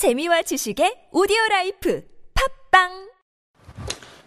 재미와 지식의 오디오 life 팟빵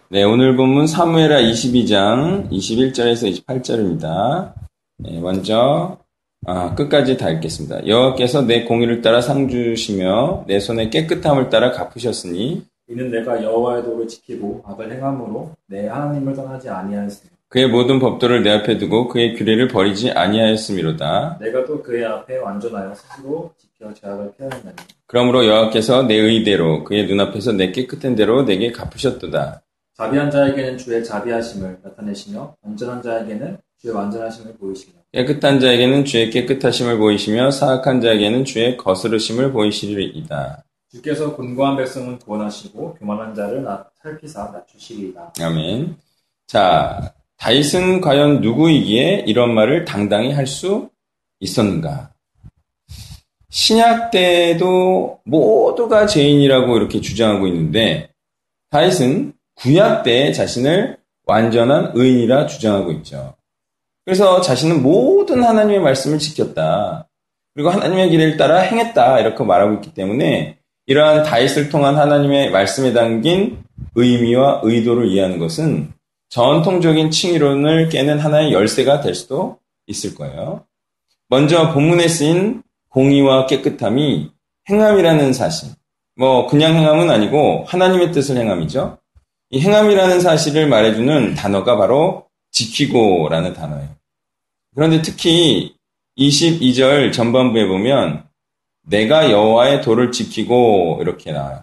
네, 오늘 본문 사무엘하 22장 21절에서 28절입니다. 네, 먼저 아, 끝까지 다 읽겠습니다. 여호와께서 내 공의를 따라 상 주시며 내 손의 깨끗함을 따라 갚으셨으니 이는 내가 여호와의 도를 지키고 악을 행함으로 내 하나님을 떠나지 아니하였으며 그의 모든 법도를 내 앞에 두고 그의 규례를 버리지 아니하였음이로다. 내가 또 그의 앞에 완전하여 스스로 지켜 죄악을 피하였나니 그러므로 여호와께서 내 의대로 그의 눈앞에서 내 깨끗한 대로 내게 갚으셨도다. 자비한 자에게는 주의 자비하심을 나타내시며 완전한 자에게는 주의 완전하심을 보이시며 깨끗한 자에게는 주의 깨끗하심을 보이시며 사악한 자에게는 주의 거스르심을 보이시리이다. 주께서 곤고한 백성은 구원하시고 교만한 자를 나- 살피사 낮추시리이다 아멘. 자, 다윗은 과연 누구이기에 이런 말을 당당히 할 수 있었는가? 신약 때도 모두가 죄인이라고 이렇게 주장하고 있는데 다윗은 구약 때 자신을 완전한 의인이라 주장하고 있죠. 그래서 자신은 모든 하나님의 말씀을 지켰다. 그리고 하나님의 길을 따라 행했다. 이렇게 말하고 있기 때문에 이러한 다윗을 통한 하나님의 말씀에 담긴 의미와 의도를 이해하는 것은 전통적인 칭의론을 깨는 하나의 열쇠가 될 수도 있을 거예요. 먼저 본문에 쓰인 공의와 깨끗함이 행함이라는 사실. 뭐 그냥 행함은 아니고 하나님의 뜻을 행함이죠. 이 행함이라는 사실을 말해주는 단어가 바로 지키고라는 단어예요. 그런데 특히 22절 전반부에 보면 내가 여호와의 도를 지키고 이렇게 나와요.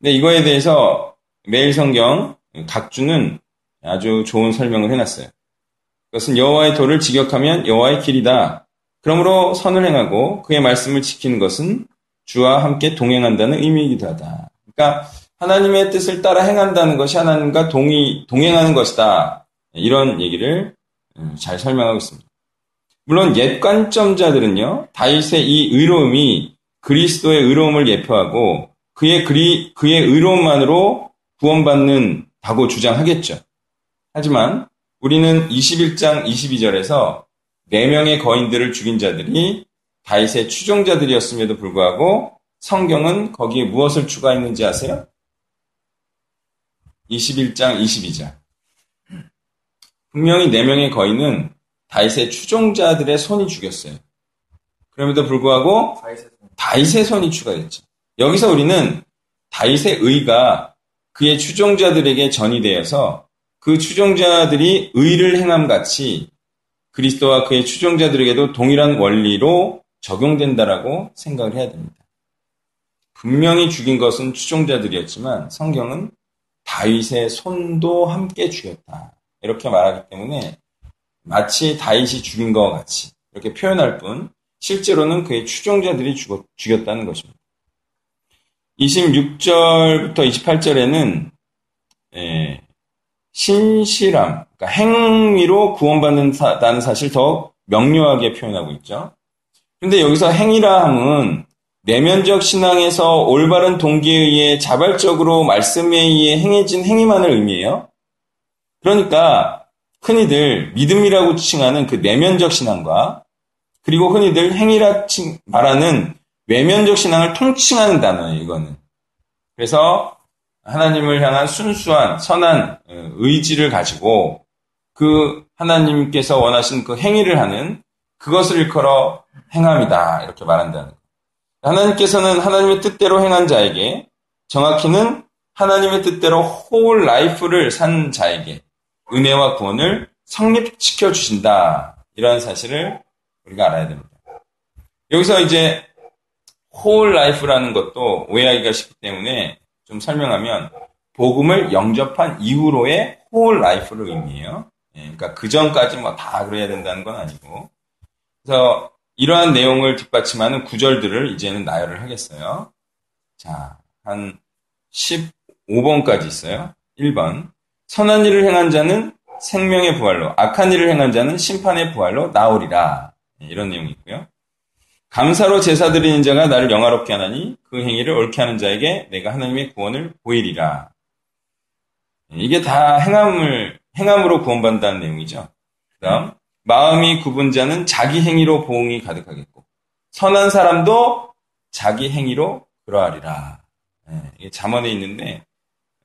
근데 이거에 대해서 매일 성경 각주는 아주 좋은 설명을 해놨어요. 그것은 여호와의 도를 직역하면 여호와의 길이다. 그러므로 선을 행하고 그의 말씀을 지키는 것은 주와 함께 동행한다는 의미이기도 하다. 그러니까 하나님의 뜻을 따라 행한다는 것이 하나님과 동의, 동행하는 것이다. 이런 얘기를 음, 잘 설명하고 있습니다. 물론 옛 관점자들은요, 다윗의 이 의로움이 그리스도의 의로움을 예표하고 그의 그리, 그의 의로움만으로 구원받는다고 주장하겠죠. 하지만 우리는 21장 22절에서 4명의 거인들을 죽인 자들이 다윗의 추종자들이었음에도 불구하고 성경은 거기에 무엇을 추가했는지 아세요? 21장 22절. 분명히 4명의 거인은 다윗의 추종자들의 손이 죽였어요. 그럼에도 불구하고 다윗의 손이 추가됐죠. 여기서 우리는 다윗의 의가 그의 추종자들에게 전이되어서 그 추종자들이 의를 행함 같이 그리스도와 그의 추종자들에게도 동일한 원리로 적용된다라고 생각을 해야 됩니다. 분명히 죽인 것은 추종자들이었지만 성경은 다윗의 손도 함께 죽였다. 이렇게 말하기 때문에 마치 다윗이 죽인 것과 같이 이렇게 표현할 뿐 실제로는 그의 추종자들이 죽었, 죽였다는 것입니다. 26절부터 28절에는 예, 신실함, 그러니까 행위로 구원받는다는 사실 더 명료하게 표현하고 있죠. 그런데 여기서 행위라 함은 내면적 신앙에서 올바른 동기에 의해 자발적으로 말씀에 의해 행해진 행위만을 의미해요. 그러니까 흔히들 믿음이라고 칭하는 그 내면적 신앙과 그리고 흔히들 행위라 칭- 말하는 외면적 신앙을 통칭하는 단어예요, 이거는. 그래서 하나님을 향한 순수한 선한 어, 의지를 가지고 그 하나님께서 원하신 그 행위를 하는 그것을 일컬어 행함이다. 이렇게 말한다는 거예요. 하나님께서는 하나님의 뜻대로 행한 자에게 정확히는 하나님의 뜻대로 whole life를 산 자에게 은혜와 구원을 성립시켜 주신다. 이러한 사실을 우리가 알아야 됩니다. 여기서 이제 whole life라는 것도 오해하기가 쉽기 때문에 좀 설명하면 복음을 영접한 이후로의 whole life를 의미해요. 예, 그러니까 그 전까지 뭐 다 그래야 된다는 건 아니고. 그래서 이러한 내용을 뒷받침하는 구절들을 이제는 나열을 하겠어요. 자, 한 15번까지 있어요. 1번. 선한 일을 행한 자는 생명의 부활로, 악한 일을 행한 자는 심판의 부활로 나오리라. 예, 이런 내용이 있고요. 감사로 제사 드리는 자가 나를 영화롭게 하나니 그 행위를 옳게 하는 자에게 내가 하나님의 구원을 보이리라. 이게 다 행함을 행함으로 구원받는다는 내용이죠. 그다음 마음이 굽은 자는 자기 행위로 보응이 가득하겠고 선한 사람도 자기 행위로 그러하리라. 예, 이게 잠언에 있는데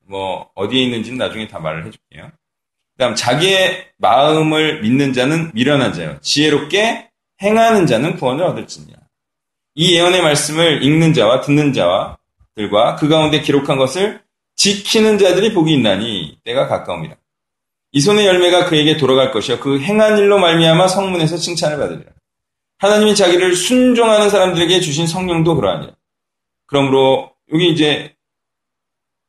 뭐 어디에 있는지는 나중에 다 말을 해줄게요. 그다음 자기의 마음을 믿는 자는 미련한 자요. 지혜롭게 행하는 자는 구원을 얻을지니라. 이 예언의 말씀을 읽는 자와 듣는 자와 들과 그 가운데 기록한 것을 지키는 자들이 복이 있나니 때가 가까움이라. 이 손의 열매가 그에게 돌아갈 것이요 그 행한 일로 말미암아 성문에서 칭찬을 받으리라. 하나님이 자기를 순종하는 사람들에게 주신 성령도 그러하니라. 그러므로 여기 이제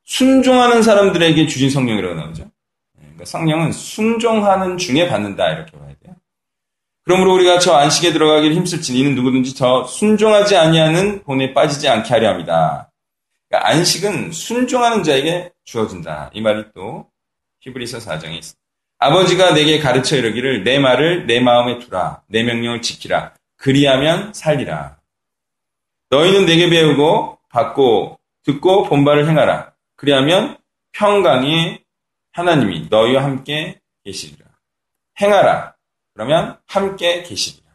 순종하는 사람들에게 주신 성령이라고 나오죠. 그러니까 성령은 순종하는 중에 받는다 이렇게 봐야 돼요. 그러므로 우리가 저 안식에 들어가기를 힘쓸지 이는 누구든지 저 순종하지 아니하는 본에 빠지지 않게 하려 합니다. 그러니까 안식은 순종하는 자에게 주어진다. 이 말이 또 히브리서 4장에 있습니다. 아버지가 내게 가르쳐 이르기를 내 말을 내 마음에 두라. 내 명령을 지키라. 그리하면 살리라. 너희는 내게 배우고 받고 듣고 본바를 행하라. 그리하면 평강이 하나님이 너희와 함께 계시리라. 행하라. 그러면 함께 계시리라.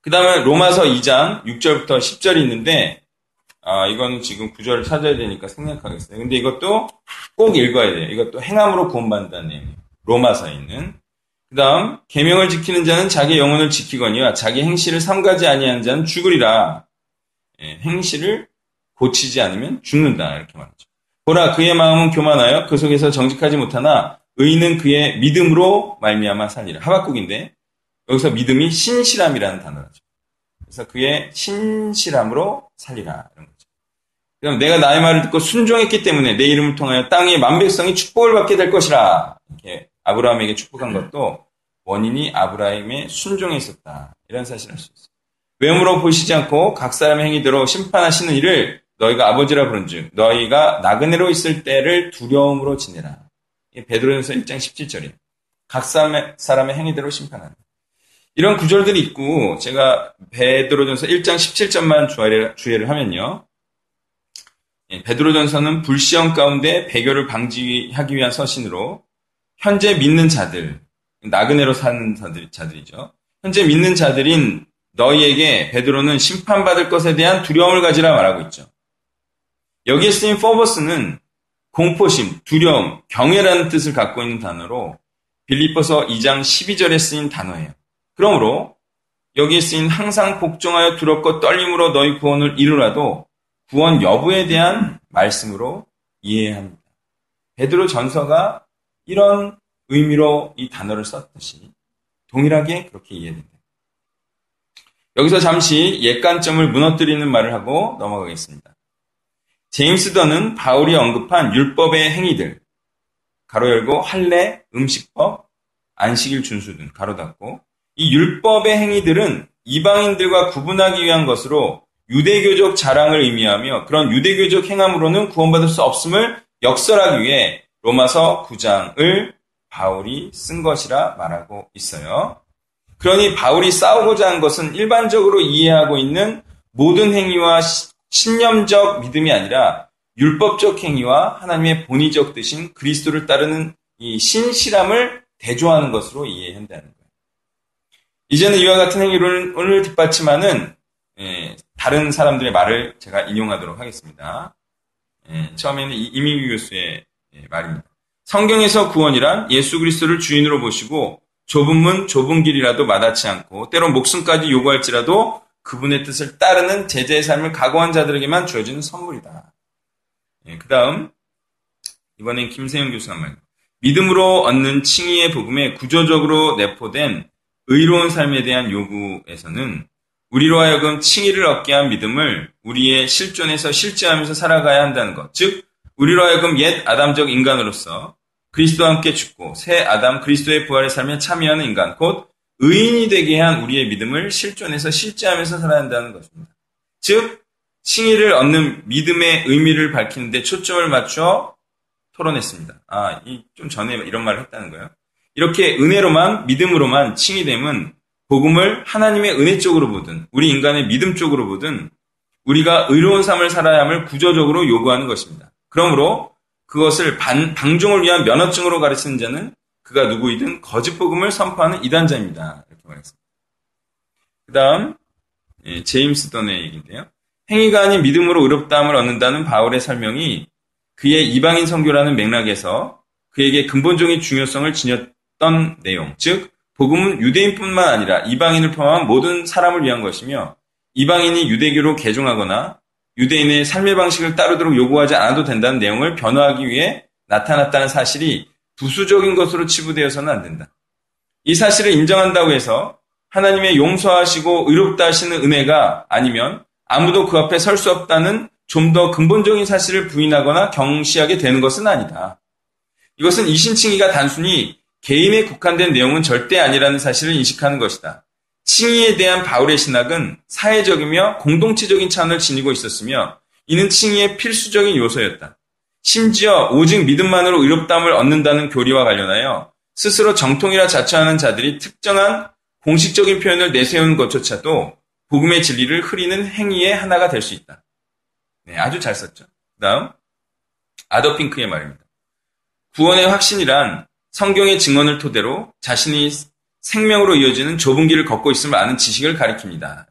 그 다음에 로마서 2장 6절부터 10절이 있는데 아, 이거는 지금 구절을 찾아야 되니까 생략하겠어요. 근데 이것도 꼭 읽어야 돼요. 이것도 행함으로 구원받는다는 내용이에요. 로마서에 있는. 그 다음, 계명을 지키는 자는 자기 영혼을 지키거니와 자기 행실을 삼가지 아니하는 자는 죽으리라. 예, 행실을 고치지 않으면 죽는다. 이렇게 말하죠. 보라, 그의 마음은 교만하여 그 속에서 정직하지 못하나 의인은 그의 믿음으로 말미암아 살리라. 하박국인데 여기서 믿음이 신실함이라는 단어라죠. 그래서 그의 신실함으로 살리라. 이런 거죠. 그럼 내가 나의 말을 듣고 순종했기 때문에 내 이름을 통하여 땅의 만백성이 축복을 받게 될 것이라. 이렇게 아브라함에게 축복한 것도 원인이 아브라함의 순종에 있었다. 이런 사실을 알 수 있어요. 외모로 보시지 않고 각 사람의 행위대로 심판하시는 일을 너희가 아버지라 부른즉 너희가 나그네로 있을 때를 두려움으로 지내라. 베드로전서 1장 17절이에요. 각 사람의 행위대로 심판하는. 이런 구절들이 있고 제가 베드로전서 1장 17절만 주의를, 주의를 하면요. 예, 베드로전서는 불시험 가운데 배교를 방지하기 위한 서신으로 현재 믿는 자들, 나그네로 사는 자들, 자들이죠. 현재 믿는 자들인 너희에게 베드로는 심판받을 것에 대한 두려움을 가지라 말하고 있죠. 여기에 쓰인 포버스는 공포심, 두려움, 경외라는 뜻을 갖고 있는 단어로 빌리퍼서 2장 12절에 쓰인 단어예요. 그러므로 여기에 쓰인 항상 복종하여 두렵고 떨림으로 너희 구원을 이루라도 구원 여부에 대한 말씀으로 이해해야 합니다. 베드로 전서가 이런 의미로 이 단어를 썼듯이 동일하게 그렇게 이해됩니다. 여기서 잠시 옛관점을 무너뜨리는 말을 하고 넘어가겠습니다. 제임스 던은 바울이 언급한 율법의 행위들, 가로 열고 할례, 음식법, 안식일 준수 등 가로 닫고 이 율법의 행위들은 이방인들과 구분하기 위한 것으로 유대교적 자랑을 의미하며 그런 유대교적 행함으로는 구원받을 수 없음을 역설하기 위해 로마서 9장을 바울이 쓴 것이라 말하고 있어요. 그러니 바울이 싸우고자 한 것은 일반적으로 이해하고 있는 모든 행위와 신념적 믿음이 아니라 율법적 행위와 하나님의 본의적 뜻인 그리스도를 따르는 이 신실함을 대조하는 것으로 이해한다는 거예요. 이제는 이와 같은 행위를 뒷받침하는 예, 다른 사람들의 말을 제가 인용하도록 하겠습니다. 예, 처음에는 이민규 교수의 예, 말입니다. 성경에서 구원이란 예수 그리스도를 주인으로 보시고 좁은 문, 좁은 길이라도 마다치 않고 때론 목숨까지 요구할지라도 그분의 뜻을 따르는 제자의 삶을 각오한 자들에게만 주어지는 선물이다. 예, 그 다음 이번엔 김세영 교수가 말 믿음으로 얻는 칭의의 복음에 구조적으로 내포된 의로운 삶에 대한 요구에서는 우리로 하여금 칭의를 얻게 한 믿음을 우리의 실존에서 실제하면서 살아가야 한다는 것. 즉, 우리로 하여금 옛 아담적 인간으로서 그리스도와 함께 죽고 새 아담 그리스도의 부활의 삶에 참여하는 인간, 곧 의인이 되게 한 우리의 믿음을 실존에서 실제하면서 살아야 한다는 것입니다. 즉, 칭의를 얻는 믿음의 의미를 밝히는데 초점을 맞춰 토론했습니다. 아, 좀 전에 이런 말을 했다는 거예요. 이렇게 은혜로만, 믿음으로만 칭의됨은 복음을 하나님의 은혜 쪽으로 보든, 우리 인간의 믿음 쪽으로 보든, 우리가 의로운 삶을 살아야 함을 구조적으로 요구하는 것입니다. 그러므로 그것을 반, 방종을 위한 면허증으로 가르치는 자는 그가 누구이든 거짓 복음을 선포하는 이단자입니다. 이렇게 말했습니다. 그 다음, 예, 제임스 던의 얘기인데요. 행위가 아닌 믿음으로 의롭다함을 얻는다는 바울의 설명이 그의 이방인 선교라는 맥락에서 그에게 근본적인 중요성을 지녔던 내용, 즉 복음은 유대인뿐만 아니라 이방인을 포함한 모든 사람을 위한 것이며 이방인이 유대교로 개종하거나 유대인의 삶의 방식을 따르도록 요구하지 않아도 된다는 내용을 변화하기 위해 나타났다는 사실이 부수적인 것으로 치부되어서는 안 된다. 이 사실을 인정한다고 해서 하나님의 용서하시고 의롭다 하시는 은혜가 아니면 아무도 그 앞에 설 수 없다는 좀 더 근본적인 사실을 부인하거나 경시하게 되는 것은 아니다. 이것은 이신칭의가 단순히 개인에 국한된 내용은 절대 아니라는 사실을 인식하는 것이다. 칭의에 대한 바울의 신학은 사회적이며 공동체적인 차원을 지니고 있었으며 이는 칭의의 필수적인 요소였다. 심지어 오직 믿음만으로 의롭다함을 얻는다는 교리와 관련하여 스스로 정통이라 자처하는 자들이 특정한 공식적인 표현을 내세우는 것조차도 복음의 진리를 흐리는 행위의 하나가 될 수 있다. 네, 아주 잘 썼죠. 그 다음, 아더핑크의 말입니다. 구원의 확신이란 성경의 증언을 토대로 자신이 생명으로 이어지는 좁은 길을 걷고 있음을 아는 지식을 가리킵니다.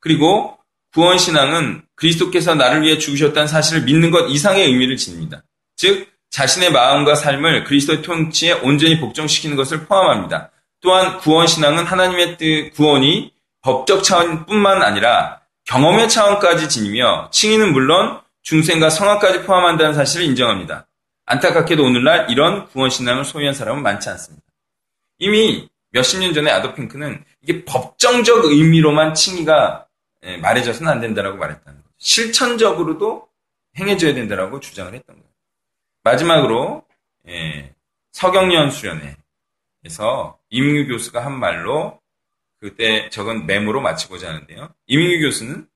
그리고 구원 신앙은 그리스도께서 나를 위해 죽으셨다는 사실을 믿는 것 이상의 의미를 지닙니다. 즉 자신의 마음과 삶을 그리스도의 통치에 온전히 복종시키는 것을 포함합니다. 또한 구원 신앙은 하나님의 뜻 구원이 법적 차원뿐만 아니라 경험의 차원까지 지니며 칭의는 물론 중생과 성화까지 포함한다는 사실을 인정합니다. 안타깝게도 오늘날 이런 구원 신앙을 소유한 사람은 많지 않습니다. 이미 몇십 년 전에 아도핑크는 이게 법정적 의미로만 칭의가 예, 말해져서는 안 된다라고 말했다는 거죠. 실천적으로도 행해져야 된다라고 주장을 했던 거예요. 마지막으로 예, 서경련 수련회에서 임유 교수가 한 말로 그때 적은 메모로 마치고자 하는데요. 임유 교수는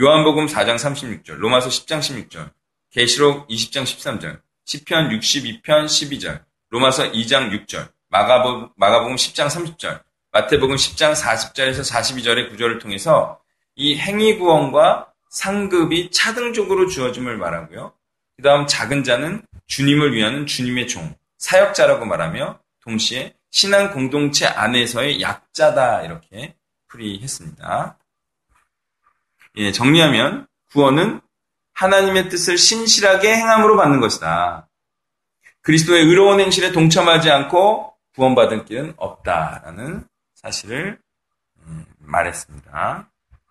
요한복음 4장 36절, 로마서 10장 16절, 계시록 20장 13절, 시편 62편 12절, 로마서 2장 6절, 마가복음, 마가복음 10장 30절, 마태복음 10장 40절에서 42절의 구절을 통해서 이 행위 구원과 상급이 차등적으로 주어짐을 말하고요. 그 다음 작은 자는 주님을 위하는 주님의 종, 사역자라고 말하며 동시에 신앙 공동체 안에서의 약자다 이렇게 풀이했습니다. 예, 정리하면 구원은 하나님의 뜻을 신실하게 행함으로 받는 것이다. 그리스도의 의로운 행실에 동참하지 않고 구원받은 길은 없다라는 사실을 음, 말했습니다.